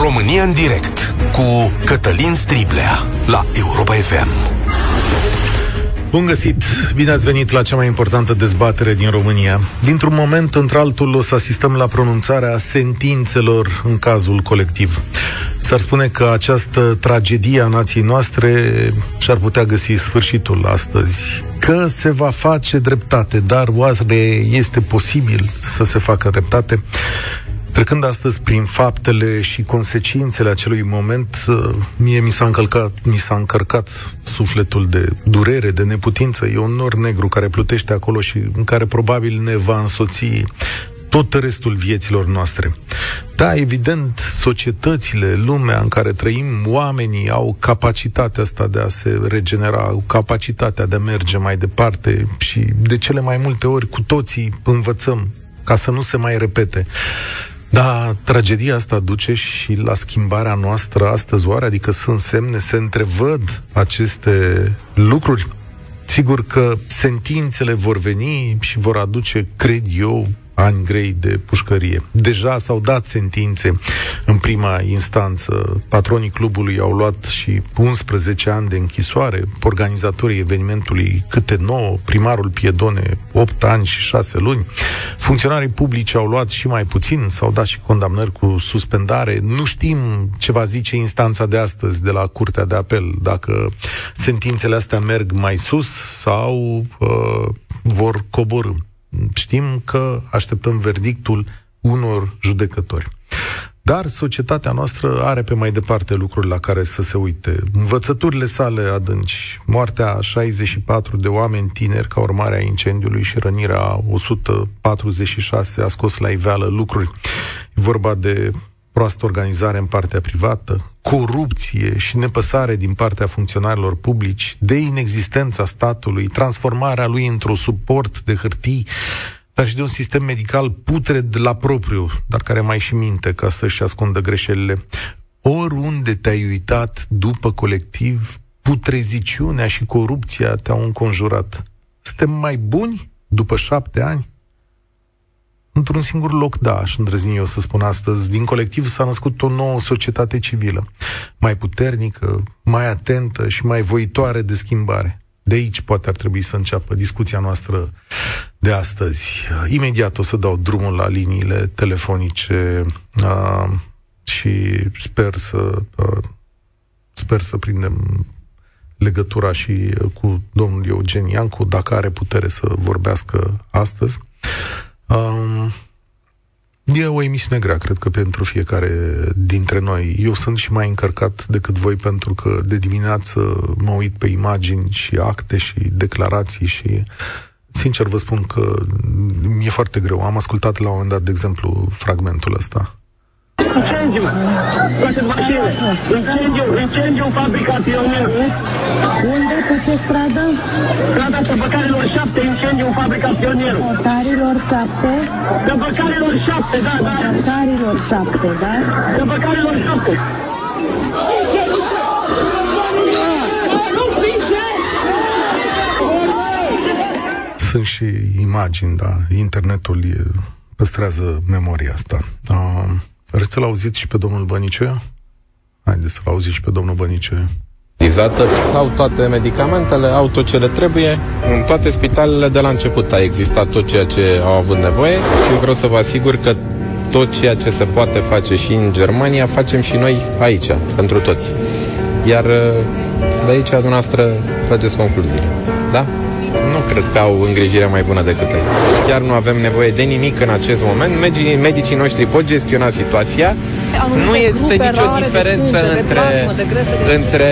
România în direct cu Cătălin Striblea la Europa FM. Bun găsit! Bine ați venit la cea mai importantă dezbatere din România. Dintr-un moment într-altul o să asistăm la pronunțarea sentințelor în cazul colectiv. S-ar spune că această tragedie a nației noastre și-ar putea găsi sfârșitul astăzi. Că se va face dreptate, dar oare este posibil să se facă dreptate? Trecând astăzi prin faptele și consecințele acelui moment, uh, mie mi s-a încălcat, mi s-a încărcat sufletul de durere, de neputință. E un nor negru care plutește acolo și în care probabil ne va însoți tot restul vieților noastre. Da, evident, societățile, lumea în care trăim, oamenii au capacitatea asta de a se regenera, au capacitatea de a merge mai departe și de cele mai multe ori cu toții învățăm ca să nu se mai repete. Da, tragedia asta duce și la schimbarea noastră astăzi, oare? Adică sunt semne, se întrevăd aceste lucruri? Sigur că sentințele vor veni și vor aduce, cred eu, ani grei de pușcărie. Deja s-au dat sentințe în prima instanță. Patronii clubului au luat și 11 ani de închisoare, organizatorii evenimentului câte 9, primarul Piedone 8 ani și 6 luni. Funcționarii publici au luat și mai puțin, s-au dat și condamnări cu suspendare. Nu știm ce va zice instanța de astăzi de la Curtea de Apel, dacă sentințele astea merg mai sus sau uh, vor coborâ știm că așteptăm verdictul unor judecători. Dar societatea noastră are pe mai departe lucruri la care să se uite. Învățăturile sale adânci, moartea 64 de oameni tineri ca urmare a incendiului și rănirea 146 a scos la iveală lucruri. E vorba de proastă organizare în partea privată, corupție și nepăsare din partea funcționarilor publici, de inexistența statului, transformarea lui într-o suport de hârtii, dar și de un sistem medical putred la propriu, dar care mai și minte ca să-și ascundă greșelile. Oriunde te-ai uitat după colectiv, putreziciunea și corupția te-au înconjurat. Suntem mai buni după șapte ani? Într-un singur loc, da, aș îndrăzni eu să spun astăzi, din colectiv s-a născut o nouă societate civilă, mai puternică, mai atentă și mai voitoare de schimbare. De aici poate ar trebui să înceapă discuția noastră de astăzi. Imediat o să dau drumul la liniile telefonice uh, și sper să uh, sper să prindem legătura și cu domnul Eugen Iancu, dacă are putere să vorbească astăzi. Um, e o emisiune grea, cred că pentru fiecare dintre noi. Eu sunt și mai încărcat decât voi pentru că de dimineață mă uit pe imagini și acte și declarații și sincer vă spun că mi-e foarte greu. Am ascultat la un moment dat, de exemplu, fragmentul ăsta. Incendiu! Toate mașinile! Incendiu! Incendiu în fabrica Pionier! Unde? Pe ce stradă? Strada Tăbăcarilor 7, incendiu în fabrica Pionier! Tăbăcarilor 7? Tăbăcarilor 7, da, da! Tăbăcarilor 7, da? Tăbăcarilor 7! Sunt și imagini, da. Internetul e, păstrează memoria asta. Uh, Vreți să-l auziți și pe domnul Bănice? Haideți să-l auziți și pe domnul Bănice. Au toate medicamentele, au tot ce le trebuie. În toate spitalele de la început a existat tot ceea ce au avut nevoie și vreau să vă asigur că tot ceea ce se poate face și în Germania, facem și noi aici, pentru toți. Iar de aici, dumneavoastră, trageți concluziile. Da? Nu cred că au îngrijirea mai bună decât noi. Chiar nu avem nevoie de nimic în acest moment. Medicii, medicii noștri pot gestiona situația. Nu este nicio diferență de sânge, între, de plasmă, de între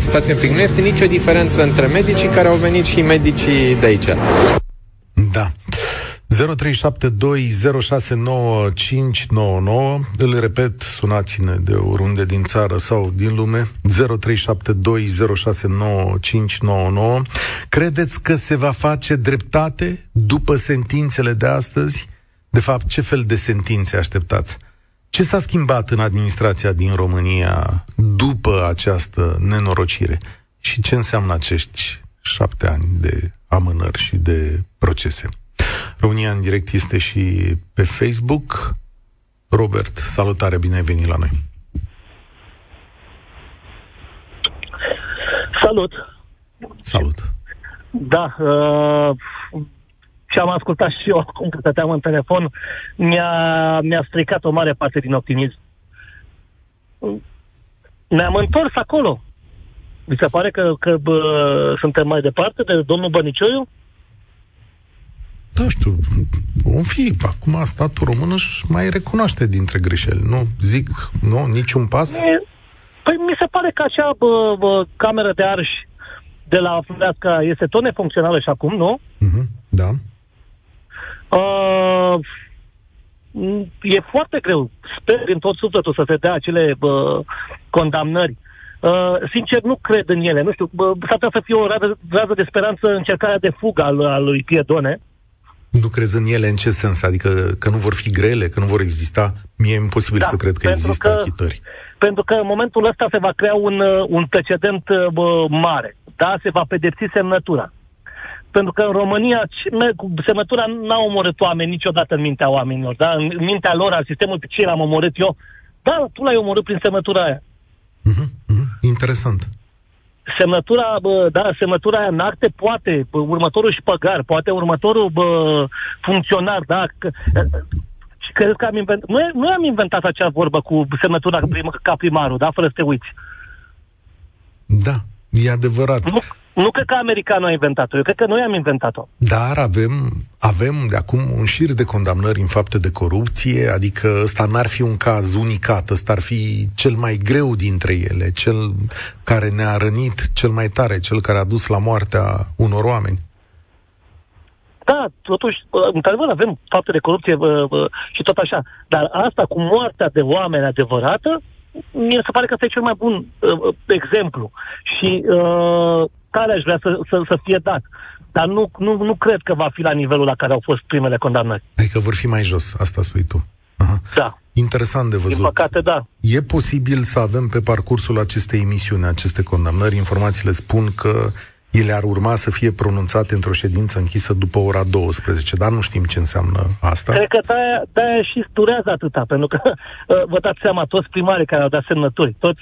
stații în Nu este nicio diferență între medicii care au venit și medicii de aici. Da. 0372069599 Îl repet, sunați-ne de oriunde din țară sau din lume 0372069599 Credeți că se va face dreptate după sentințele de astăzi? De fapt, ce fel de sentințe așteptați? Ce s-a schimbat în administrația din România după această nenorocire? Și ce înseamnă acești șapte ani de amânări și de procese? România în direct este și pe Facebook. Robert, salutare, bine ai venit la noi. Salut! Salut! Da, uh, ce am ascultat și eu acum când stăteam în telefon, mi-a, mi-a stricat o mare parte din optimism. Ne-am întors acolo. Mi se pare că, că bă, suntem mai departe de domnul Bănicioiu? Da, știu, om fi, acum statul român își mai recunoaște dintre greșeli, nu? Zic, nu, niciun pas? E, păi mi se pare că acea bă, bă, cameră de arș de la Floreasca este tot nefuncțională și acum, nu? Uh-huh, da. Uh, e foarte greu. Sper din tot sufletul să se dea acele bă, condamnări. Uh, sincer, nu cred în ele. Nu știu, bă, s-ar putea să fie o rază, rază de speranță încercarea de fugă al, al lui Piedone. Nu crezi în ele în ce sens? Adică că nu vor fi grele, că nu vor exista? Mie e imposibil Da, să cred că pentru există că- achitări. Pentru că în momentul ăsta se va crea un, uh, un precedent uh, bă, mare. Da, se va pedepsi semnătura. Pentru că în România ce- me- cu semnătura n-a omorât oameni niciodată în mintea oamenilor. Da? În mintea lor, al sistemului pe ce l-am omorât eu. Da, tu l-ai omorât prin semnătura aia. Uh-huh, uh-huh. Interesant. Semnătura, bă, da, semnătura aia în acte poate, bă, următorul șpăgar, poate următorul bă, funcționar, da, că, și cred că am inventat, noi, noi am inventat acea vorbă cu semnătura prim, ca primarul, da, fără să te uiți. Da, e adevărat. Nu, nu cred că americanul a inventat-o, eu cred că noi am inventat-o. Dar avem, avem de acum un șir de condamnări în fapte de corupție, adică ăsta n-ar fi un caz unicat, ăsta ar fi cel mai greu dintre ele, cel care ne-a rănit cel mai tare, cel care a dus la moartea unor oameni. Da, totuși, bă, într-adevăr, avem fapte de corupție bă, bă, și tot așa. Dar asta cu moartea de oameni adevărată, mie se pare că ăsta e cel mai bun uh, exemplu. Și uh, care aș vrea să, să, să fie dat. Dar nu, nu, nu cred că va fi la nivelul la care au fost primele condamnări. Adică vor fi mai jos, asta spui tu. Aha. Da. Interesant de Din văzut. păcate, da. E posibil să avem pe parcursul acestei emisiuni aceste condamnări. Informațiile spun că ele ar urma să fie pronunțate într-o ședință închisă după ora 12, dar nu știm ce înseamnă asta. Cred că de-aia, de-aia și durează atâta, pentru că uh, vă dați seama, toți primarii care au dat semnături, toți,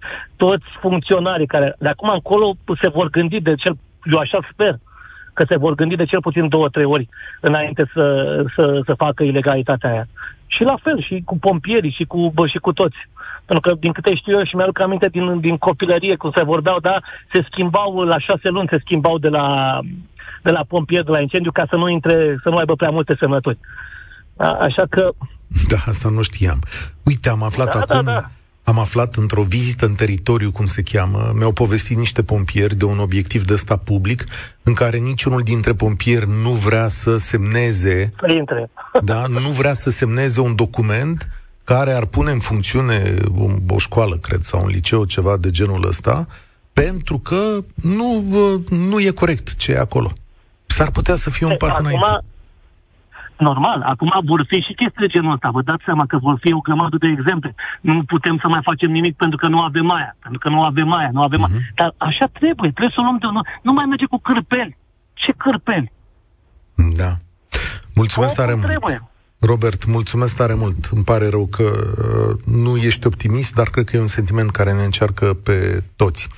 toți funcționarii care de acum încolo se vor gândi de cel, eu așa sper, că se vor gândi de cel puțin două, trei ori înainte să, să, să facă ilegalitatea aia. Și la fel, și cu pompierii, și cu, bă, și cu toți. Pentru că, din câte știu eu și mi-aduc aminte din, din copilărie, cum se vorbeau, da, se schimbau la șase luni, se schimbau de la, de la pompier, de la incendiu, ca să nu intre, să nu aibă prea multe semnături. A, așa că, Da, asta nu știam. Uite, am aflat Da, da, acum, da. am aflat într-o vizită în teritoriu, cum se cheamă, mi-au povestit niște pompieri de un obiectiv de ăsta public, în care niciunul dintre pompieri nu vrea să semneze, să intre. da, nu vrea să semneze un document care ar pune în funcțiune o, o școală, cred, sau un liceu, ceva de genul ăsta, pentru că nu, nu e corect ce e acolo. S-ar putea să fie un pas acum, înainte. Normal, acum vor fi și chestii de genul ăsta. Vă dați seama că vor fi o grămadă de exemple. Nu putem să mai facem nimic pentru că nu avem aia. Pentru că nu avem aia, nu avem Mhm. aia. Dar așa trebuie, trebuie să o luăm de... Nu, nu mai merge cu cârpeli. Ce cârpeli? Da. Mulțumesc Cum tare mult. trebuie. Robert, mulțumesc tare mult. Îmi pare rău că uh, nu ești optimist, dar cred că e un sentiment care ne încearcă pe toți.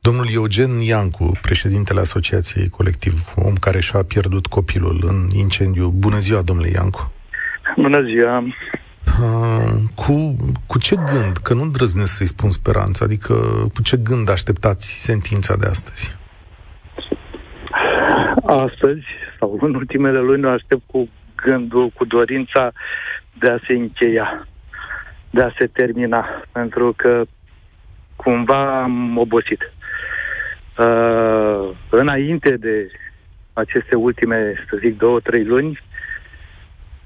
Domnul Eugen Iancu, președintele Asociației Colectiv, om care și-a pierdut copilul în incendiu. Bună ziua, domnule Iancu. Bună ziua! Uh, cu, cu ce gând, că nu îndrăznesc să-i spun speranță, adică cu ce gând așteptați sentința de astăzi? Astăzi, sau în ultimele luni, o aștept cu gândul, cu dorința de a se încheia, de a se termina, pentru că cumva am obosit. Uh, înainte de aceste ultime, să zic, două, trei luni,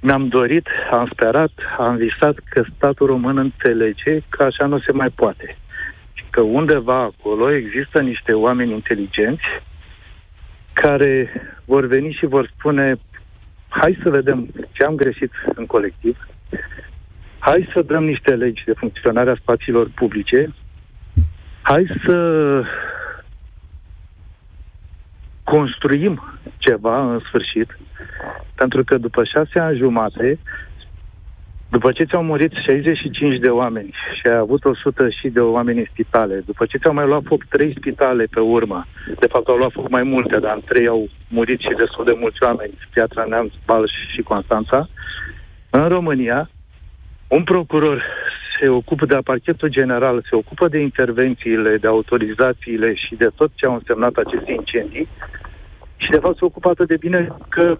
mi-am dorit, am sperat, am visat că statul român înțelege că așa nu se mai poate. Și că undeva acolo există niște oameni inteligenți care vor veni și vor spune hai să vedem ce am greșit în colectiv, hai să dăm niște legi de funcționare a spațiilor publice, hai să construim ceva în sfârșit, pentru că după șase ani jumate După ce ți-au murit 65 de oameni și ai avut 100 și de oameni în spitale, după ce ți-au mai luat foc 3 spitale pe urmă, de fapt au luat foc mai multe, dar în 3 au murit și destul de mulți oameni, Piatra Neamț, Balș și Constanța, în România, un procuror se ocupă de parchetul general, se ocupă de intervențiile, de autorizațiile și de tot ce au însemnat aceste incendii și de fapt se ocupă atât de bine că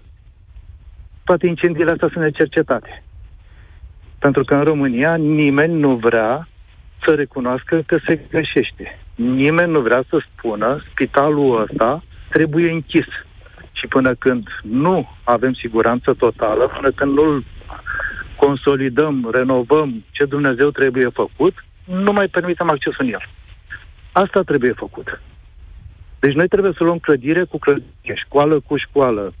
toate incendiile astea sunt necercetate. Pentru că în România nimeni nu vrea să recunoască că se greșește. Nimeni nu vrea să spună spitalul ăsta trebuie închis. Și până când nu avem siguranță totală, până când nu-l consolidăm, renovăm ce Dumnezeu trebuie făcut, nu mai permitem accesul în el. Asta trebuie făcut. Deci noi trebuie să luăm clădire cu clădire, școală cu școală,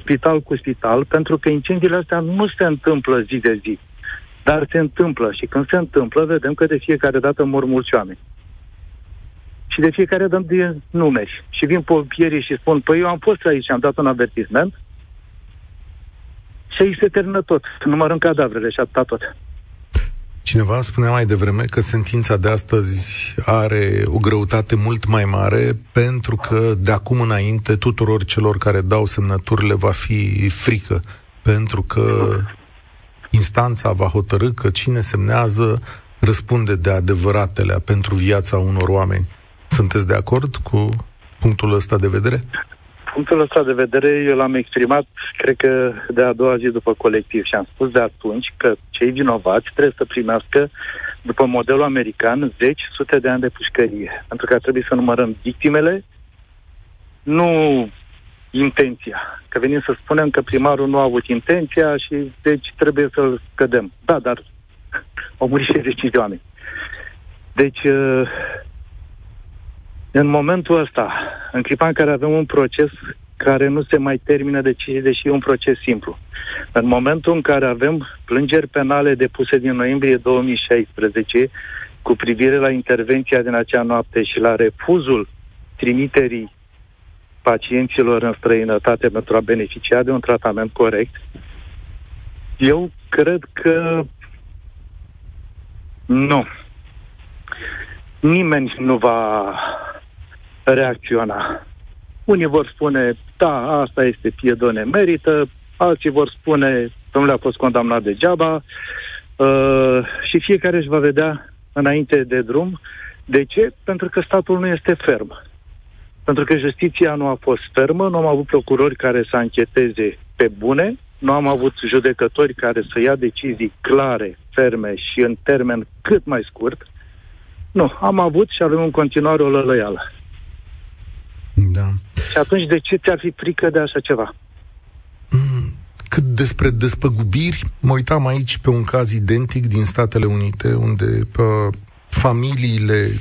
spital cu spital, pentru că incendiile astea nu se întâmplă zi de zi. Dar se întâmplă și când se întâmplă, vedem că de fiecare dată mor mulți oameni. Și de fiecare dată de nume. Și vin pompierii și spun, păi eu am fost aici, am dat un avertisment, și aici se termină tot. Numărăm cadavrele și atâta tot. Cineva spunea mai devreme că sentința de astăzi are o greutate mult mai mare pentru că de acum înainte tuturor celor care dau semnăturile va fi frică. Pentru că instanța va hotărâ că cine semnează răspunde de adevăratele pentru viața unor oameni. Sunteți de acord cu punctul ăsta de vedere? Punctul ăsta de vedere eu l-am exprimat, cred că de a doua zi după colectiv și am spus de atunci că cei vinovați trebuie să primească, după modelul american, 10 sute de ani de pușcărie. Pentru că ar trebui să numărăm victimele, nu intenția. Că venim să spunem că primarul nu a avut intenția și deci trebuie să-l scădem. Da, dar au murit 65 de oameni. Deci, uh, în momentul ăsta, în clipa în care avem un proces care nu se mai termină de ce, deși e un proces simplu. În momentul în care avem plângeri penale depuse din noiembrie 2016 cu privire la intervenția din acea noapte și la refuzul trimiterii pacienților în străinătate pentru a beneficia de un tratament corect, eu cred că nu. Nimeni nu va reacționa. Unii vor spune, da, asta este piedone merită, alții vor spune, domnule a fost condamnat degeaba uh, și fiecare își va vedea înainte de drum. De ce? Pentru că statul nu este ferm. Pentru că justiția nu a fost fermă, nu am avut procurori care să ancheteze pe bune, nu am avut judecători care să ia decizii clare, ferme și în termen cât mai scurt. Nu, am avut și avem în continuare o lălăială. Da. Și atunci de ce ți-ar fi frică de așa ceva? Mm, cât despre despăgubiri, mă uitam aici pe un caz identic din Statele Unite, unde uh, familiile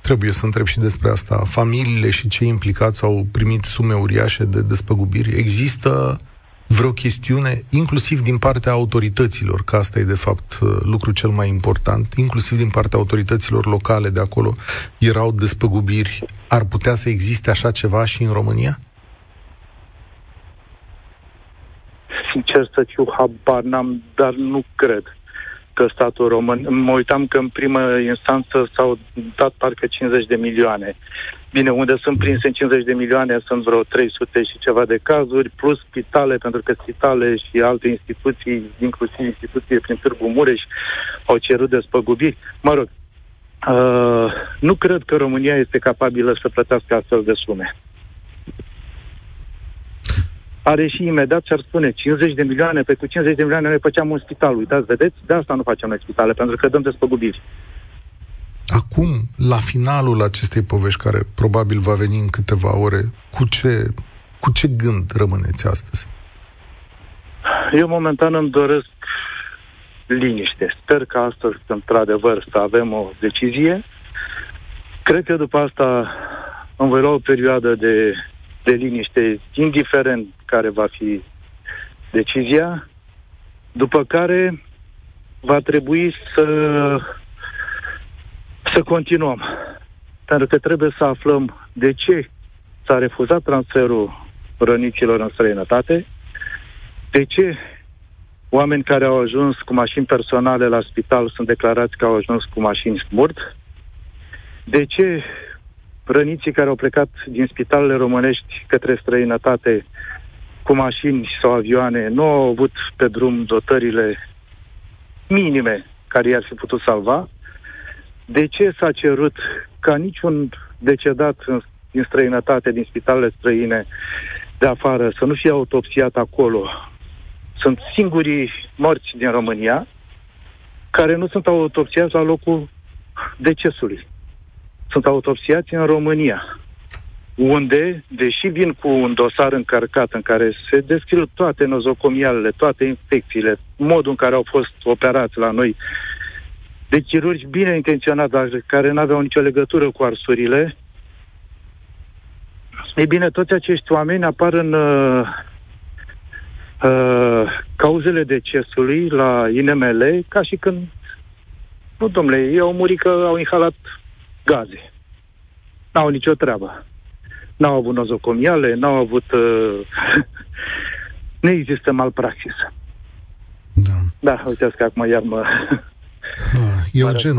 trebuie să întreb și despre asta. Familiile și cei implicați au primit sume uriașe de despăgubiri. Există vreo chestiune, inclusiv din partea autorităților, că asta e de fapt lucru cel mai important, inclusiv din partea autorităților locale de acolo, erau despăgubiri. Ar putea să existe așa ceva și în România? Sincer să fiu, habar n-am, dar nu cred că statul român... Mă uitam că în primă instanță s-au dat parcă 50 de milioane. Bine, unde sunt prinse în 50 de milioane sunt vreo 300 și ceva de cazuri, plus spitale, pentru că spitale și alte instituții, inclusiv instituții prin Târgu Mureș, au cerut despăgubiri. Mă rog, uh, nu cred că România este capabilă să plătească astfel de sume are și imediat și ar spune 50 de milioane, pe cu 50 de milioane noi făceam un spital. Uitați, vedeți? De asta nu facem noi spitale, pentru că dăm despăgubiri. Acum, la finalul acestei povești, care probabil va veni în câteva ore, cu ce, cu ce gând rămâneți astăzi? Eu momentan îmi doresc liniște. Sper că astăzi, într-adevăr, să avem o decizie. Cred că după asta îmi voi lua o perioadă de de liniște, indiferent care va fi decizia, după care va trebui să, să continuăm. Pentru că trebuie să aflăm de ce s-a refuzat transferul rănicilor în străinătate, de ce oameni care au ajuns cu mașini personale la spital sunt declarați că au ajuns cu mașini smurt. De ce răniții care au plecat din spitalele românești către străinătate cu mașini sau avioane nu au avut pe drum dotările minime care i-ar fi putut salva? De ce s-a cerut ca niciun decedat în, din străinătate, din spitalele străine de afară, să nu fie autopsiat acolo? Sunt singurii morți din România care nu sunt autopsiați la locul decesului. Sunt autopsiați în România, unde, deși vin cu un dosar încărcat în care se descriu toate nozocomialele, toate infecțiile, modul în care au fost operați la noi, de chirurgi bine intenționați, dar care nu aveau nicio legătură cu arsurile, ei bine, toți acești oameni apar în uh, uh, cauzele decesului la INML ca și când, nu domnule, ei au murit că au inhalat gaze. N-au nicio treabă. N-au avut nozocomiale, n-au avut... Uh, nu există malpraxis. Da. Da, uitați că acum iar mă... Ah, Eugen,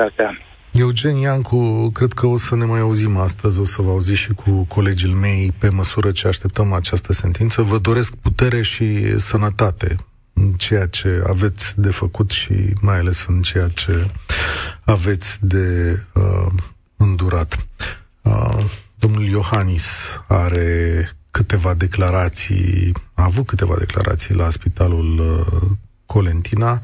astea. Eugen Iancu, cred că o să ne mai auzim astăzi, o să vă auzi și cu colegii mei pe măsură ce așteptăm această sentință. Vă doresc putere și sănătate în ceea ce aveți de făcut și mai ales în ceea ce aveți de uh, îndurat. Uh, domnul Iohannis are câteva declarații, a avut câteva declarații la spitalul uh, Colentina.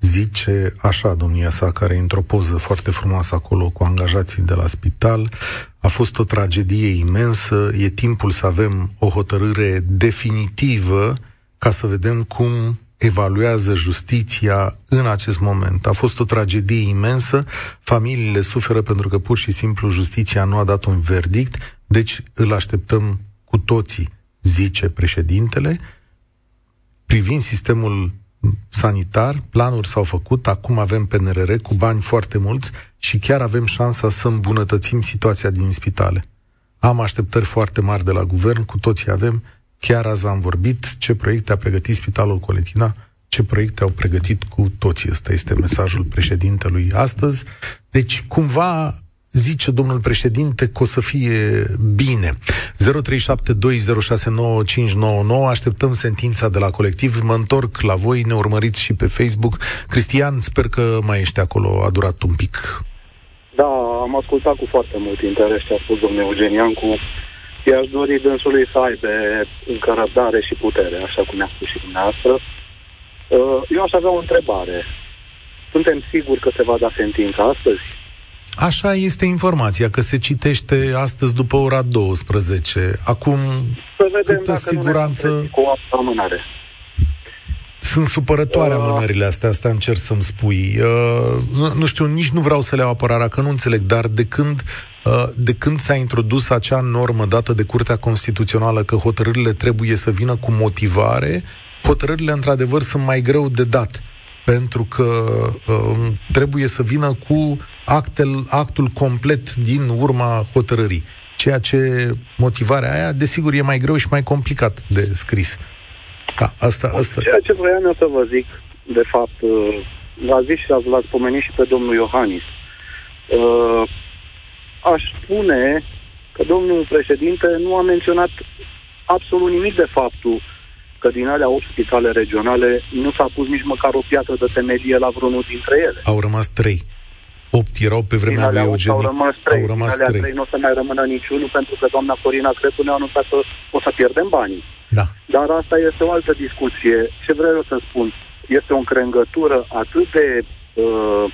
Zice așa domnia sa, care e într-o poză foarte frumoasă acolo cu angajații de la spital, a fost o tragedie imensă, e timpul să avem o hotărâre definitivă ca să vedem cum evaluează justiția în acest moment. A fost o tragedie imensă, familiile suferă pentru că pur și simplu justiția nu a dat un verdict, deci îl așteptăm cu toții, zice președintele, privind sistemul sanitar, planuri s-au făcut, acum avem PNRR cu bani foarte mulți și chiar avem șansa să îmbunătățim situația din spitale. Am așteptări foarte mari de la guvern, cu toții avem, chiar azi am vorbit ce proiecte a pregătit Spitalul Coletina, ce proiecte au pregătit cu toții. Ăsta este mesajul președintelui astăzi. Deci, cumva, zice domnul președinte că o să fie bine. 0372069599, așteptăm sentința de la colectiv, mă întorc la voi, ne urmăriți și pe Facebook. Cristian, sper că mai ești acolo, a durat un pic. Da, am ascultat cu foarte mult interes ce a spus domnul Eugeniancu. I-aș dori dânsului să aibă încă răbdare și putere, așa cum mi-a spus și dumneavoastră. Uh, eu aș avea o întrebare. Suntem siguri că se va da sentința astăzi? Așa este informația, că se citește astăzi după ora 12. Acum, Să vedem câtă dacă siguranță... Nu cu o amânare. Sunt supărătoare Uh. amânările astea, asta încerc să-mi spui. Uh, nu, nu știu, nici nu vreau să le iau apărarea, că nu înțeleg, dar de când, uh, de când s-a introdus acea normă dată de Curtea Constituțională că hotărârile trebuie să vină cu motivare, hotărârile într-adevăr sunt mai greu de dat, pentru că uh, trebuie să vină cu actel, actul complet din urma hotărârii. Ceea ce motivarea aia, desigur, e mai greu și mai complicat de scris. Da, asta, asta. Ceea ce vroiam eu să vă zic, de fapt, uh, l-a zis și l-ați pomenit și pe domnul Iohannis. Uh, aș spune că domnul președinte nu a menționat absolut nimic de faptul că din alea 8 spitale regionale nu s-a pus nici măcar o piatră de temelie la vreunul dintre ele. Au rămas trei. Opt erau pe vremea Din lui alea opt Eugeniu. Au rămas trei. Au rămas din alea trei. trei nu o să mai rămână niciunul pentru că doamna Corina Crețu ne-a anunțat că o să pierdem banii. Da. Dar asta este o altă discuție. Ce vreau eu să spun? Este o încrengătură atât de uh,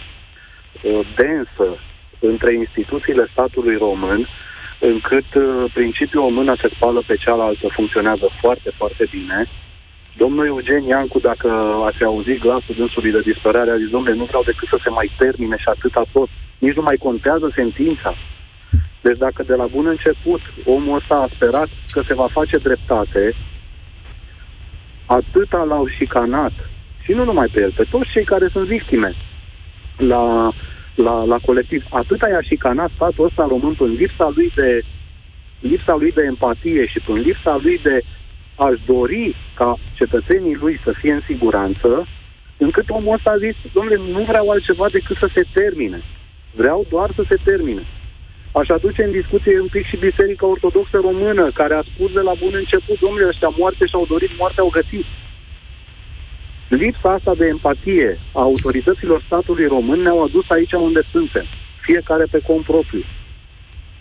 uh, densă între instituțiile statului român, încât uh, principiul o mână se spală pe cealaltă funcționează foarte, foarte bine. Domnul Eugen Iancu, dacă ați auzit glasul dânsului de disperare, a zis, domnule, nu vreau decât să se mai termine și atâta tot. Nici nu mai contează sentința. Deci dacă de la bun început omul ăsta a sperat că se va face dreptate, atâta l-au șicanat, și nu numai pe el, pe toți cei care sunt victime la, la, la colectiv, atâta i-a șicanat statul ăsta român în lipsa lui de lipsa lui de empatie și prin lipsa lui de aș dori ca cetățenii lui să fie în siguranță, încât omul ăsta a zis, domnule, nu vreau altceva decât să se termine. Vreau doar să se termine. Aș aduce în discuție un pic și Biserica Ortodoxă Română, care a spus de la bun început, domnule, ăștia moarte și-au dorit, moarte au găsit. Lipsa asta de empatie a autorităților statului român ne-au adus aici unde suntem, fiecare pe cont propriu.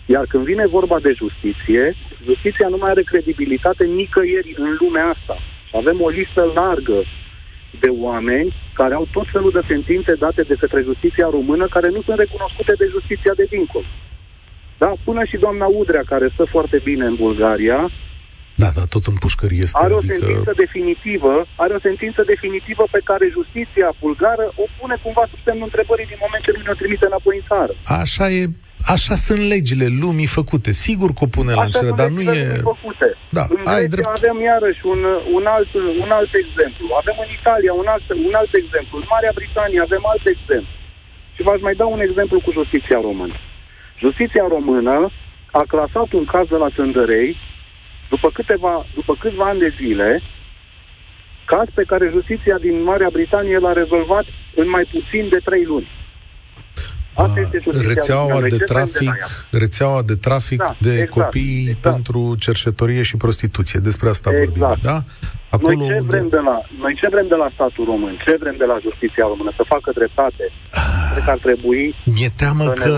Iar când vine vorba de justiție, justiția nu mai are credibilitate nicăieri în lumea asta. Avem o listă largă de oameni care au tot felul de sentințe date de către justiția română care nu sunt recunoscute de justiția de dincolo. Da, până și doamna Udrea, care stă foarte bine în Bulgaria, da, da, tot în pușcărie este. Are o adică... sentință definitivă, are o sentință definitivă pe care justiția bulgară o pune cumva sub semnul întrebării din moment ce nu ne-o trimite înapoi în țară. Așa e, așa sunt legile lumii făcute. Sigur că o pune la încercare, dar nu e... Făcute. Da, în ai Grecia drept. avem iarăși un, un, alt, un alt exemplu. Avem în Italia un alt, un alt exemplu. În Marea Britanie avem alt exemplu. Și v-aș mai da un exemplu cu justiția română. Justiția română a clasat un caz de la Tândărei după, câteva, după câțiva ani de zile, caz pe care justiția din Marea Britanie l-a rezolvat în mai puțin de trei luni. Asta este rețeaua de trafic, de rețeaua de trafic da, de exact, copii exact. pentru cerșetorie și prostituție. Despre asta exact. vorbim, da? Acolo noi, ce unde... vrem de la, noi ce vrem de la statul român? Ce vrem de la justiția română? Să facă dreptate? Ah, Cred că ar trebui Mi-e teamă să că...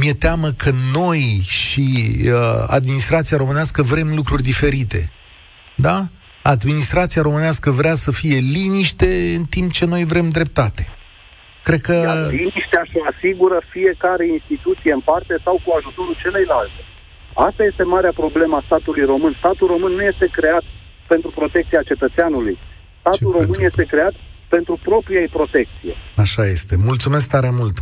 Mi-e teamă că noi și uh, administrația românească vrem lucruri diferite. Da? Administrația românească vrea să fie liniște în timp ce noi vrem dreptate. Cred că... Iar liniștea și asigură fiecare instituție în parte sau cu ajutorul celeilalte. Asta este marea problemă a statului român. Statul român nu este creat pentru protecția cetățeanului. Statul Ce român pentru... este creat pentru propria ei protecție. Așa este. Mulțumesc tare mult.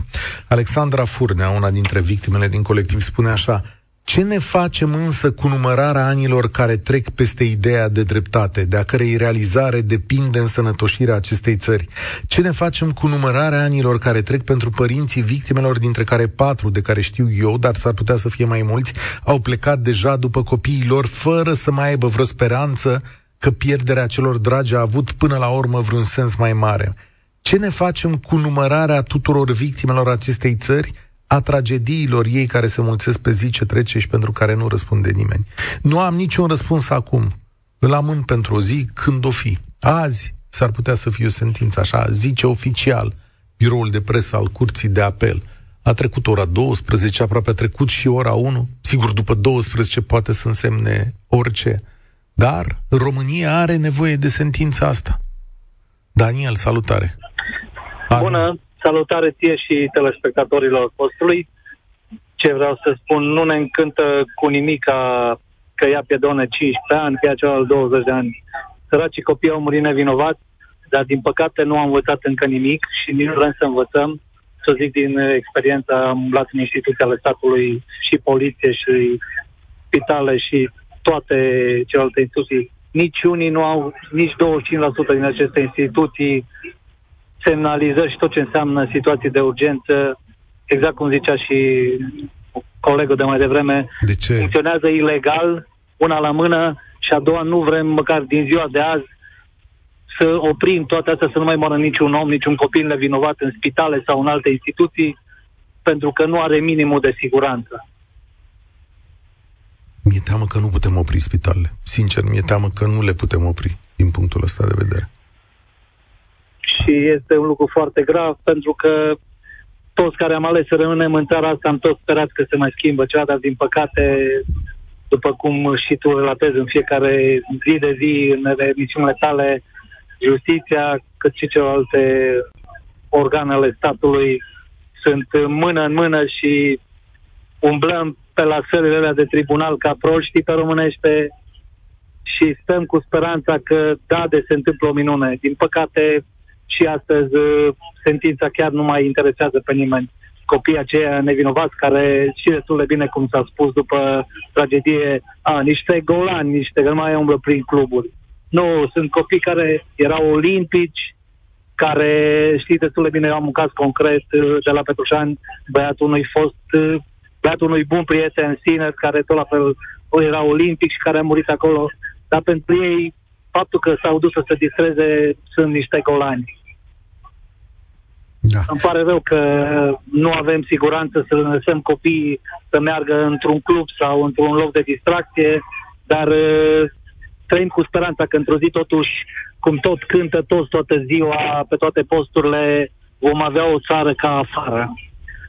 Alexandra Furnea, una dintre victimele din colectiv, spune așa, ce ne facem însă cu numărarea anilor care trec peste ideea de dreptate, de a cărei realizare depinde însănătoșirea acestei țări? Ce ne facem cu numărarea anilor care trec pentru părinții victimelor, dintre care patru, de care știu eu, dar s-ar putea să fie mai mulți, au plecat deja după copiii lor, fără să mai aibă vreo speranță că pierderea celor dragi a avut până la urmă vreun sens mai mare? Ce ne facem cu numărarea tuturor victimelor acestei țări? a tragediilor ei care se mulțesc pe zi ce trece și pentru care nu răspunde nimeni. Nu am niciun răspuns acum. Îl amân pentru o zi când o fi. Azi s-ar putea să fie o sentință așa, zice oficial biroul de presă al curții de apel. A trecut ora 12, aproape a trecut și ora 1. Sigur, după 12 poate să însemne orice. Dar România are nevoie de sentința asta. Daniel, salutare! Bună! Salutare ție și telespectatorilor postului. Ce vreau să spun, nu ne încântă cu nimic că ia pe doamne 15 ani, pe celălalt 20 de ani. Săracii copii au murit nevinovați, dar din păcate nu am învățat încă nimic și nici nu vrem să învățăm. Să zic din experiența, am luat în instituții ale statului și poliție și spitale și toate celelalte instituții. Nici unii nu au, nici 25% din aceste instituții semnalizări și tot ce înseamnă situații de urgență, exact cum zicea și colegul de mai devreme, de ce? funcționează ilegal, una la mână și a doua nu vrem măcar din ziua de azi să oprim toate astea, să nu mai moară niciun om, niciun copil nevinovat în spitale sau în alte instituții, pentru că nu are minimul de siguranță. Mi-e teamă că nu putem opri spitalele. Sincer, mi-e teamă că nu le putem opri din punctul ăsta de vedere și este un lucru foarte grav pentru că toți care am ales să rămânem în țara asta am tot sperat că se mai schimbă ceva, dar din păcate, după cum și tu relatezi în fiecare zi de zi în emisiunile tale, justiția, cât și celelalte organe ale statului sunt mână în mână și umblăm pe la sările alea de tribunal ca proștii pe românește și stăm cu speranța că da, de se întâmplă o minune. Din păcate, și astăzi uh, sentința chiar nu mai interesează pe nimeni. Copiii aceia nevinovați care și destul de bine, cum s-a spus după tragedie, a, niște golani, niște că nu mai umblă prin cluburi. Nu, sunt copii care erau olimpici, care știi destul de bine, am un caz concret uh, de la Petrușani, băiatul unui fost, uh, băiatul unui bun prieten, Sinner, care tot la fel era olimpic și care a murit acolo dar pentru ei faptul că s-au dus să se distreze sunt niște golani. Da. Îmi pare rău că nu avem siguranță să lăsăm copiii să meargă într-un club sau într-un loc de distracție, dar uh, trăim cu speranța că într-o zi totuși, cum tot cântă toți toată ziua, pe toate posturile, vom avea o țară ca afară.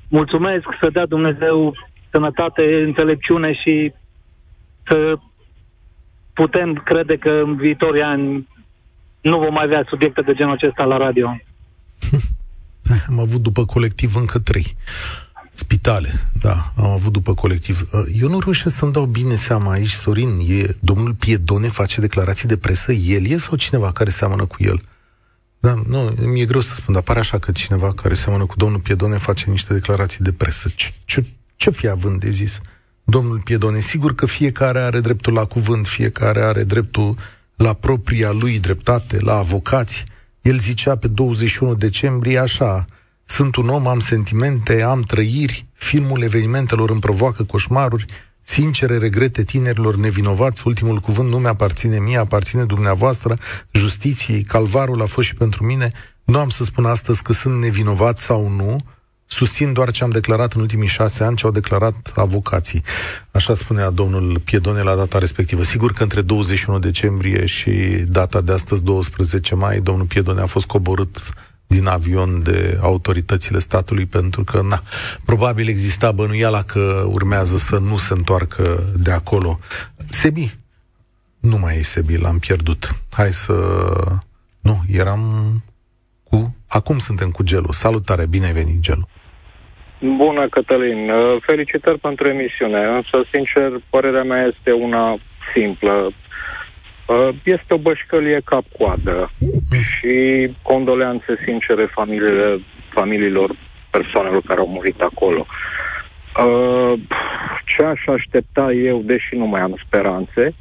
Mulțumesc să dea Dumnezeu sănătate, înțelepciune și să putem crede că în viitorii ani nu vom mai avea subiecte de genul acesta la radio. Am avut după colectiv încă trei. Spitale, da, am avut după colectiv. Uh, eu nu reușesc să-mi dau bine seama aici, Sorin, e domnul Piedone face declarații de presă, el e sau cineva care seamănă cu el? Da, nu, mi-e greu să spun, dar pare așa că cineva care seamănă cu domnul Piedone face niște declarații de presă. Ce, ce, ce fi având de zis domnul Piedone? Sigur că fiecare are dreptul la cuvânt, fiecare are dreptul la propria lui dreptate, la avocați. El zicea pe 21 decembrie așa, sunt un om, am sentimente, am trăiri, filmul evenimentelor îmi provoacă coșmaruri, sincere regrete tinerilor nevinovați, ultimul cuvânt nu mi-aparține mie, aparține dumneavoastră, justiției, calvarul a fost și pentru mine, nu am să spun astăzi că sunt nevinovat sau nu, susțin doar ce am declarat în ultimii șase ani, ce au declarat avocații. Așa spunea domnul Piedone la data respectivă. Sigur că între 21 decembrie și data de astăzi, 12 mai, domnul Piedone a fost coborât din avion de autoritățile statului, pentru că, na, probabil exista bănuiala că urmează să nu se întoarcă de acolo. Sebi, nu mai e Sebi, l-am pierdut. Hai să... Nu, eram cu... Acum suntem cu Gelu. Salutare, bine ai venit, Gelu. Bună, Cătălin. Uh, felicitări pentru emisiune. Însă, sincer, părerea mea este una simplă. Uh, este o bășcălie cap-coadă și condoleanțe sincere familiile, familiilor persoanelor care au murit acolo. Uh, ce aș aștepta eu, deși nu mai am speranțe,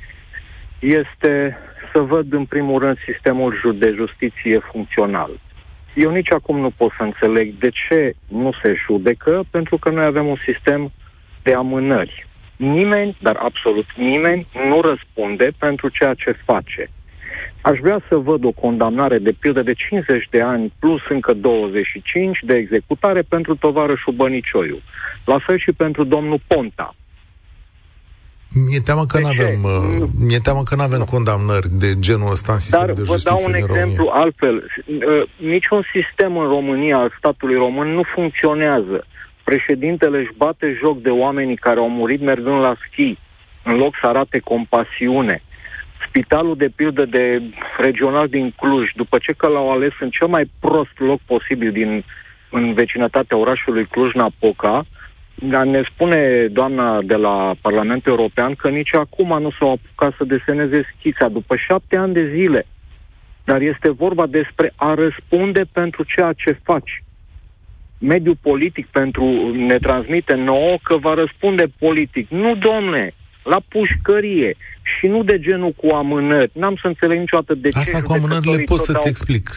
este să văd în primul rând sistemul de justiție funcțional. Eu nici acum nu pot să înțeleg de ce nu se judecă, pentru că noi avem un sistem de amânări. Nimeni, dar absolut nimeni, nu răspunde pentru ceea ce face. Aș vrea să văd o condamnare de pildă de 50 de ani plus încă 25 de executare pentru tovarășul Bănicioiu. La fel și pentru domnul Ponta. Mi-e teamă că nu avem, uh, mi-e teamă că nu avem condamnări de genul ăsta în sistemul Dar de vă justiție dau un din exemplu România. altfel. Uh, niciun sistem în România al statului român nu funcționează. Președintele își bate joc de oamenii care au murit mergând la schi, în loc să arate compasiune. Spitalul de pildă de regional din Cluj, după ce că l-au ales în cel mai prost loc posibil din în vecinătatea orașului Cluj-Napoca, dar ne spune doamna de la Parlamentul European că nici acum nu s-au apucat să deseneze schița, după șapte ani de zile. Dar este vorba despre a răspunde pentru ceea ce faci. Mediul politic pentru ne transmite nouă că va răspunde politic. Nu, domne, la pușcărie și nu de genul cu amânări. N-am să înțeleg niciodată de ce Asta cu amânările judecătorii pot tot să-ți au- explic.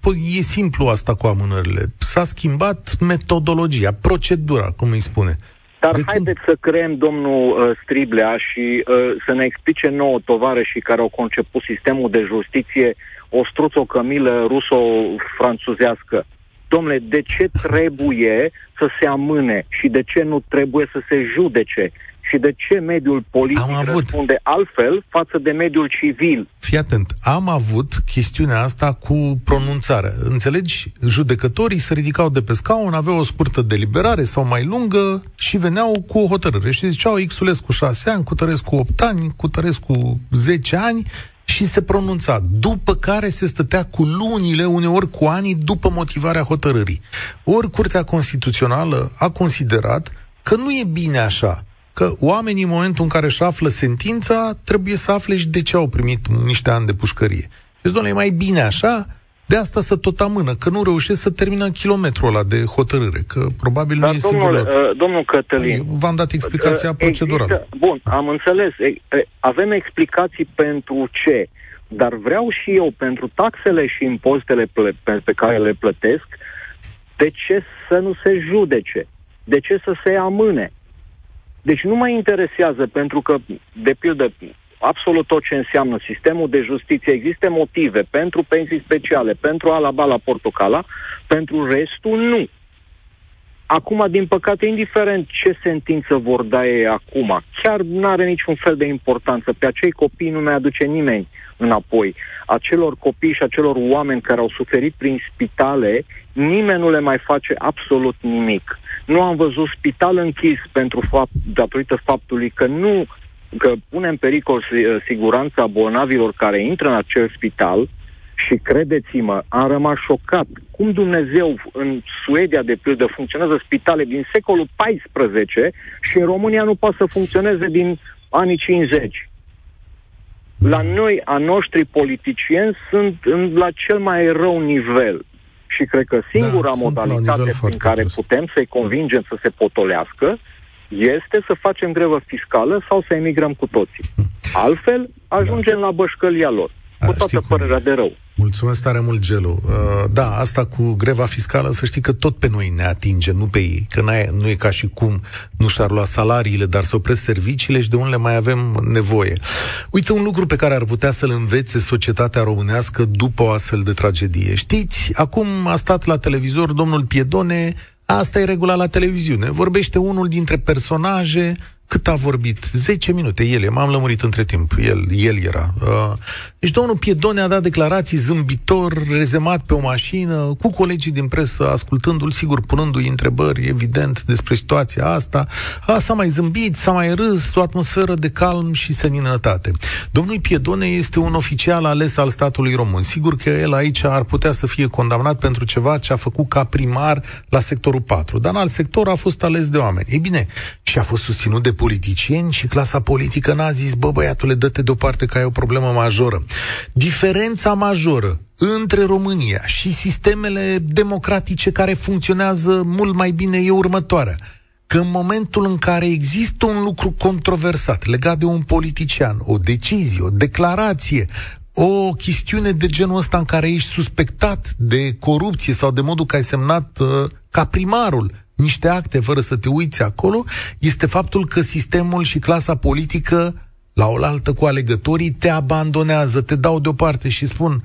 Păi e simplu asta cu amânările. S-a schimbat metodologia, procedura, cum îi spune. Dar De haideți să creăm domnul uh, Striblea și uh, să ne explice nouă tovarășii care au conceput sistemul de justiție o struță, o cămilă ruso-franțuzească. Domnule, de ce trebuie să se amâne și de ce nu trebuie să se judece? Și de ce mediul politic Am avut. răspunde altfel față de mediul civil? Fii atent, am avut chestiunea asta cu pronunțarea. Înțelegi? Judecătorii se ridicau de pe scaun, aveau o scurtă deliberare sau mai lungă și veneau cu o hotărâre. Și ziceau Xulescu 6 ani, Cutărescu 8 ani, Cutărescu 10 ani și se pronunța. După care se stătea cu lunile, uneori cu ani, după motivarea hotărârii. Ori Curtea Constituțională a considerat că nu e bine așa că oamenii în momentul în care își află sentința trebuie să afle și de ce au primit niște ani de pușcărie. Deci, doamne, e mai bine așa, de asta să tot amână, că nu reușesc să termină kilometrul ăla de hotărâre, că probabil Dar nu e domnul, singurul. uh, domnul Cătălin, Eu V-am dat explicația Uh, procedurală. Există, bun, am înțeles. E, e, avem explicații pentru ce, dar vreau și eu, pentru taxele și impozitele ple- pe, pe care le plătesc, de ce să nu se judece? De ce să se amâne? Deci nu mă interesează, pentru că, de pildă, absolut tot ce înseamnă sistemul de justiție. Există motive pentru pensii speciale, pentru alaba la portocala, pentru restul nu. Acum, din păcate, indiferent ce sentință vor da ei acum, chiar nu are niciun fel de importanță. Pe acei copii nu mai aduce nimeni înapoi. Acelor copii și acelor oameni care au suferit prin spitale, nimeni nu le mai face absolut nimic. Nu am văzut spital închis pentru fapt, datorită faptului că nu că pune în pericol siguranța bolnavilor care intră în acel spital, și credeți-mă, am rămas șocat. Cum Dumnezeu în Suedia, de pildă, funcționează spitale din secolul XIV și în România nu poate să funcționeze din anii 50. La noi, a noștri politicieni sunt în, la cel mai rău nivel. Și cred că singura da, modalitate prin care pus. putem să-i convingem să se potolească este să facem grevă fiscală sau să emigrăm cu toții. Altfel, ajungem da. la bășcălia lor cu toată părerea de rău. Mulțumesc tare mult, Gelu. Uh, da, asta cu greva fiscală, să știi că tot pe noi ne atinge, nu pe ei. Că nu e ca și cum nu și-ar lua salariile, dar să opresc serviciile și de unde mai avem nevoie. Uite un lucru pe care ar putea să-l învețe societatea românească după o astfel de tragedie. Știți, acum a stat la televizor domnul Piedone, asta e regula la televiziune. Vorbește unul dintre personaje cât a vorbit? 10 minute. El, m-am lămurit între timp. El, el era. Uh, deci domnul Piedone a dat declarații zâmbitor, rezemat pe o mașină, cu colegii din presă, ascultându-l, sigur, punându-i întrebări, evident, despre situația asta. A, s-a mai zâmbit, s-a mai râs, o atmosferă de calm și seninătate. Domnul Piedone este un oficial ales al statului român. Sigur că el aici ar putea să fie condamnat pentru ceva ce a făcut ca primar la sectorul 4, dar în alt sector a fost ales de oameni. Ei bine, și a fost susținut de politicieni și clasa politică n-a zis, bă băiatule, dă-te deoparte că ai o problemă majoră. Diferența majoră între România și sistemele democratice care funcționează mult mai bine e următoarea. Că în momentul în care există un lucru controversat legat de un politician, o decizie, o declarație, o chestiune de genul ăsta în care ești suspectat de corupție sau de modul că ai semnat uh, ca primarul niște acte fără să te uiți acolo, este faptul că sistemul și clasa politică, la oaltă cu alegătorii, te abandonează, te dau deoparte și spun,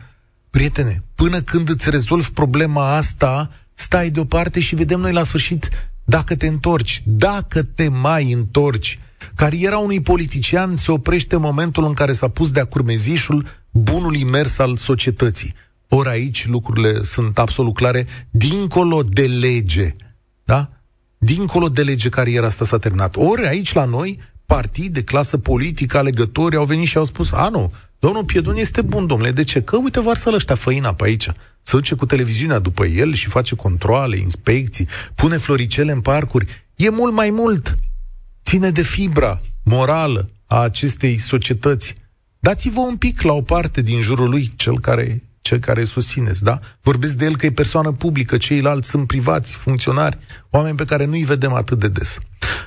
prietene, până când îți rezolvi problema asta, stai deoparte și vedem noi la sfârșit dacă te întorci, dacă te mai întorci. Cariera unui politician se oprește în momentul în care s-a pus de-a curmezișul bunului mers al societății. Ori aici lucrurile sunt absolut clare, dincolo de lege da? Dincolo de lege, cariera asta s-a terminat. Ori aici la noi, partide, clasă politică, alegători au venit și au spus, a, nu, domnul Piedon este bun, domnule, de ce? Că, uite, varsă ăștia făina pe aici. să duce cu televiziunea după el și face controle, inspecții, pune floricele în parcuri. E mult mai mult. Ține de fibra morală a acestei societăți. Dați-vă un pic la o parte din jurul lui, cel care cel care susțineți, da? Vorbesc de el că e persoană publică, ceilalți sunt privați, funcționari, oameni pe care nu-i vedem atât de des.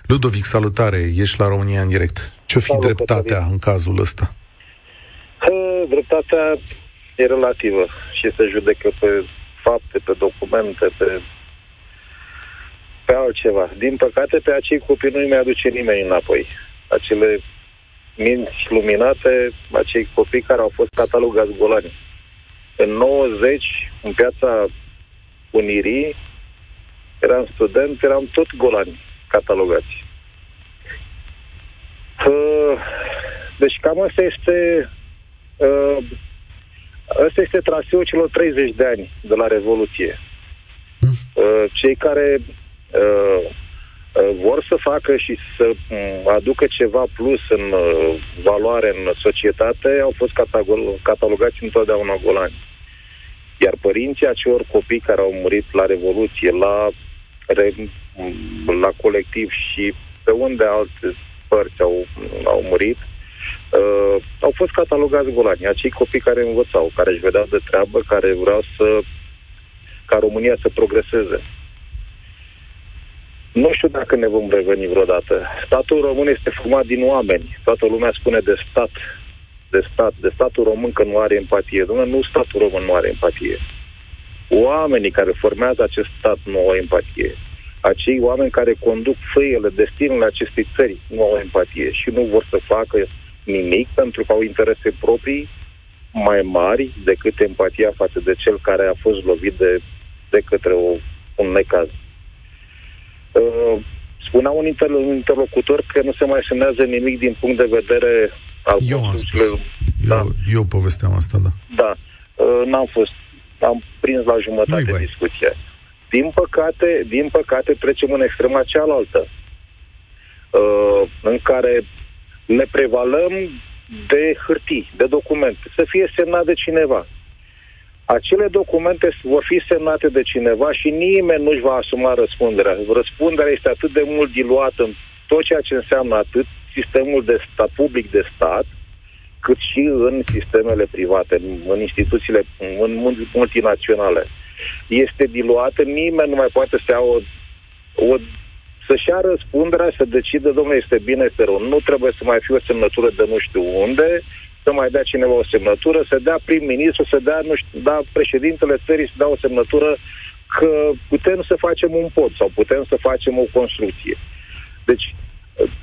Ludovic, salutare, ești la România în direct. Ce-o fi Salut, dreptatea în cazul ăsta? Dreptatea e relativă și se judecă pe fapte, pe documente, pe, pe altceva. Din păcate, pe acei copii nu-i mai aduce nimeni înapoi. Acele minți luminate, acei copii care au fost catalogați golani în 90, în piața Unirii, eram student, eram tot golani catalogați. Deci cam asta este uh, Asta este traseul celor 30 de ani de la Revoluție. Uh, cei care uh, vor să facă și să mm, aducă ceva plus în valoare în societate au fost catalogați întotdeauna golani. Iar părinții acelor copii care au murit la Revoluție, la, la colectiv și pe unde alte părți au, au murit, uh, au fost catalogați golani. Acei copii care învățau, care își vedeau de treabă, care vreau să ca România să progreseze. Nu știu dacă ne vom reveni vreodată. Statul român este format din oameni. Toată lumea spune de stat, de stat, de statul român că nu are empatie. Dom'le, nu statul român nu are empatie. Oamenii care formează acest stat nu au empatie. Acei oameni care conduc fâiele, destinul acestei țări nu au empatie și nu vor să facă nimic pentru că au interese proprii mai mari decât empatia față de cel care a fost lovit de, de către o, un necaz. Uh, spunea un, inter- un interlocutor că nu se mai semnează nimic din punct de vedere al Eu am spus. Da. Eu, eu povesteam asta, da. Da. Uh, n-am fost. Am prins la jumătate Nu-i discuția. Din păcate, din păcate, trecem în extrema cealaltă, uh, în care ne prevalăm de hârtii, de documente, să fie semnat de cineva. Acele documente vor fi semnate de cineva și nimeni nu-și va asuma răspunderea. Răspunderea este atât de mult diluată în tot ceea ce înseamnă atât sistemul de stat public de stat, cât și în sistemele private, în, în instituțiile în multinaționale. Este diluată, nimeni nu mai poate să ia o, o să-și ia răspunderea, să decidă, domnule, este bine, este rău. Nu trebuie să mai fie o semnătură de nu știu unde, să mai dea cineva o semnătură, să dea prim-ministru, să dea, nu știu, da, președintele țării să dea o semnătură că putem să facem un pod sau putem să facem o construcție. Deci,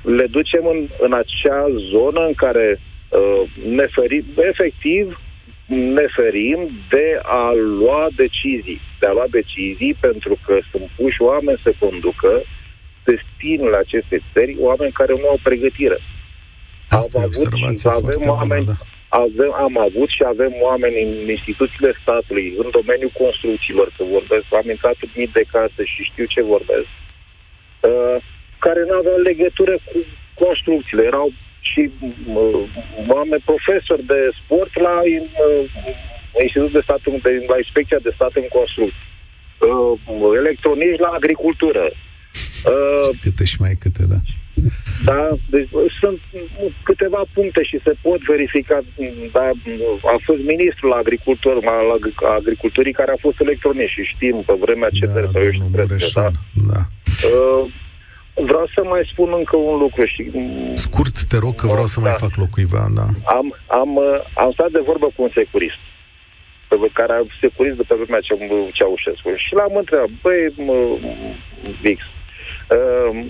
le ducem în, în acea zonă în care uh, ne ferim, efectiv, ne ferim de a lua decizii. De a lua decizii pentru că sunt puși oameni să conducă destinul acestei țări, oameni care nu au pregătire. Asta am avut și avem oameni, bună, da. avem, am avut și avem oameni în instituțiile statului, în domeniul construcțiilor, că vorbesc, am intrat în mii de case și știu ce vorbesc, uh, care nu aveau legătură cu construcțiile. Erau și uh, oameni profesori de sport la uh, Institutul de Stat, de, la Inspecția de Stat în Construcții. Uh, electronici la agricultură. Uh, câte și mai câte, da. Da, deci sunt câteva puncte și se pot verifica. Da, a fost ministrul la agricultor, la agriculturii care a fost electronic și știm pe vremea ce Da, domnul Mureșan, da. Uh, vreau să mai spun încă un lucru și Scurt, te rog, că vreau să mai Da. fac loc cuiva, da. am, am, uh, am stat de vorbă cu un securist pe care a securist de pe vremea ce Ceaușescu și l-am întrebat, băi, mă, Vix, uh,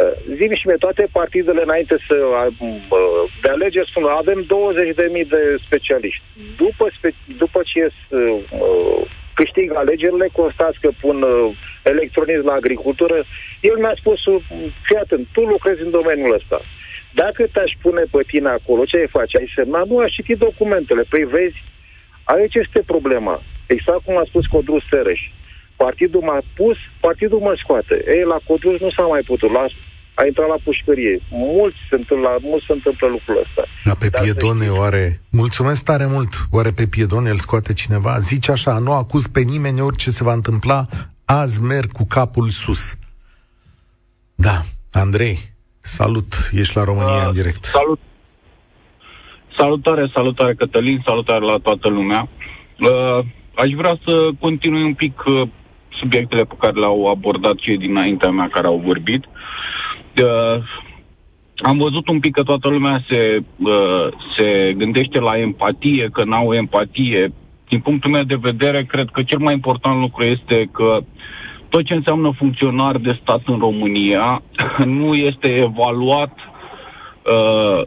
uh, zi și mie, toate partidele înainte să uh, de alegeri spun, avem 20.000 de specialiști. După, spe, după ce uh, uh, câștig alegerile, constați că pun uh, electronism la agricultură, el mi-a spus, uh, fii atent, tu lucrezi în domeniul ăsta. Dacă te-aș pune pe tine acolo, ce ai face? Ai semna? Nu, aș citi documentele. Păi vezi, aici este problema. Exact cum a spus Codrus Sereș. Partidul m-a pus, partidul mă scoate. Ei, la Codrus nu s-a mai putut. La, a intrat la pușcărie. Mulți se întâmplă, mulți se întâmplă lucrul ăsta. Dar pe Dar să piedone știți- oare... Mulțumesc tare mult. Oare pe piedone îl scoate cineva? Zice așa, nu acuz pe nimeni orice se va întâmpla, azi merg cu capul sus. Da, Andrei, salut, ești la România în direct. Salut! Salutare, salutare Cătălin, salutare la toată lumea. Uh, aș vrea să continui un pic uh, subiectele pe care le-au abordat cei dinaintea mea care au vorbit. Uh, am văzut un pic că toată lumea se, uh, se gândește la empatie, că n-au empatie. Din punctul meu de vedere, cred că cel mai important lucru este că tot ce înseamnă funcționar de stat în România nu este evaluat uh,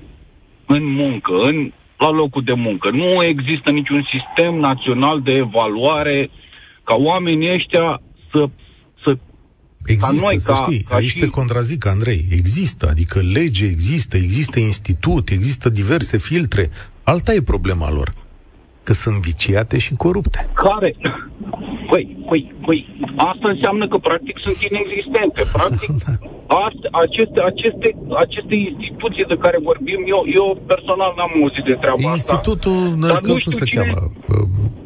în muncă, în, la locul de muncă. Nu există niciun sistem național de evaluare ca oamenii ăștia să, să Există, noi, să ca- știi, ca aici și- te contrazic, Andrei. Există, adică lege există, există institut, există diverse filtre. Alta e problema lor. Că sunt viciate și corupte. care... Păi, păi, păi, asta înseamnă că practic sunt inexistente. Practic, asta, aceste, aceste, aceste instituții de care vorbim, eu, eu personal n-am auzit de treaba asta. Institutul, Dar că, nu cum știu se cine- cheamă?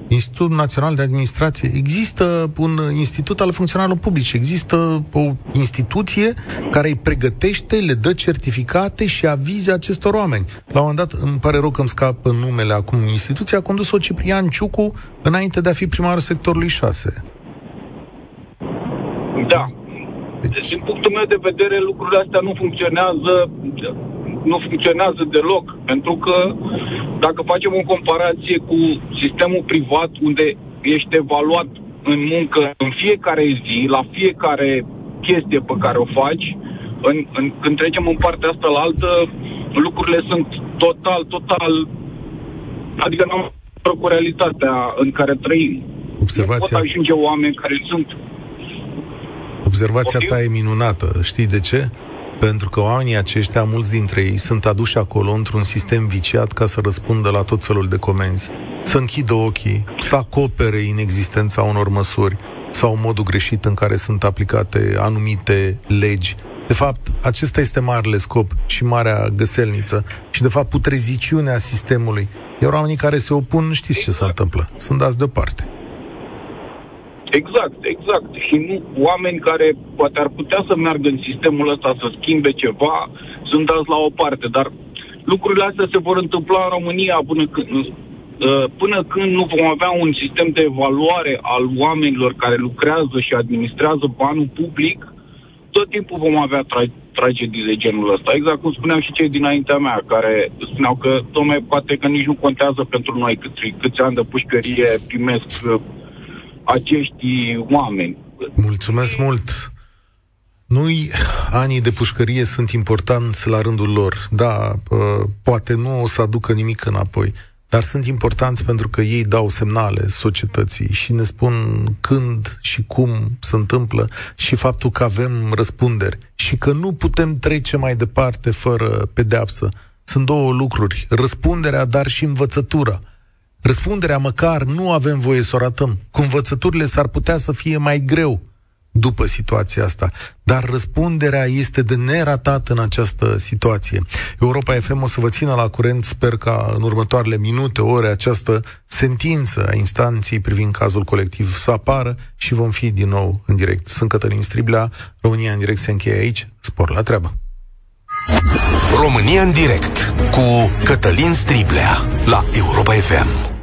Uh, Institutul Național de Administrație. Există un institut al funcționarilor publici. Există o instituție care îi pregătește, le dă certificate și avize acestor oameni. La un moment dat, îmi pare rău că îmi scapă numele acum, instituția a condus-o Ciprian Ciucu înainte de a fi primarul sectorului 6. Da. Deci, din punctul meu de vedere, lucrurile astea nu funcționează, nu funcționează deloc, pentru că dacă facem o comparație cu sistemul privat, unde ești evaluat în muncă în fiecare zi, la fiecare chestie pe care o faci, în, în, când trecem în partea asta la altă, lucrurile sunt total, total, adică nu am cu realitatea în care trăim. Observația... pot ajunge oameni care sunt... Observația ta e minunată. Știi de ce? Pentru că oamenii aceștia, mulți dintre ei, sunt aduși acolo într-un sistem viciat ca să răspundă la tot felul de comenzi. Să închidă ochii, să acopere inexistența unor măsuri sau modul greșit în care sunt aplicate anumite legi. De fapt, acesta este marele scop și marea găselniță și, de fapt, putreziciunea sistemului. Iar oamenii care se opun, știți ce se întâmplă? Sunt dați deoparte. Exact, exact. Și nu oameni care poate ar putea să meargă în sistemul ăsta să schimbe ceva, sunt dați la o parte, dar lucrurile astea se vor întâmpla în România până când, uh, până când nu vom avea un sistem de evaluare al oamenilor care lucrează și administrează banul public, tot timpul vom avea tra- tragedii de genul ăsta. Exact cum spuneam și cei dinaintea mea, care spuneau că, domne, poate că nici nu contează pentru noi câți, câți ani de pușcărie primesc uh, acești oameni. Mulțumesc mult! Nu-i anii de pușcărie sunt importanți la rândul lor. Da, poate nu o să aducă nimic înapoi, dar sunt importanți pentru că ei dau semnale societății și ne spun când și cum se întâmplă și faptul că avem răspunderi și că nu putem trece mai departe fără pedeapsă. Sunt două lucruri, răspunderea, dar și învățătura. Răspunderea măcar nu avem voie să o ratăm. Cu învățăturile s-ar putea să fie mai greu după situația asta. Dar răspunderea este de neratat în această situație. Europa FM o să vă țină la curent, sper ca în următoarele minute, ore, această sentință a instanței privind cazul colectiv să apară și vom fi din nou în direct. Sunt Cătălin Striblea, România în direct se încheie aici, spor la treabă. România în direct cu Cătălin Striblea la Europa FM.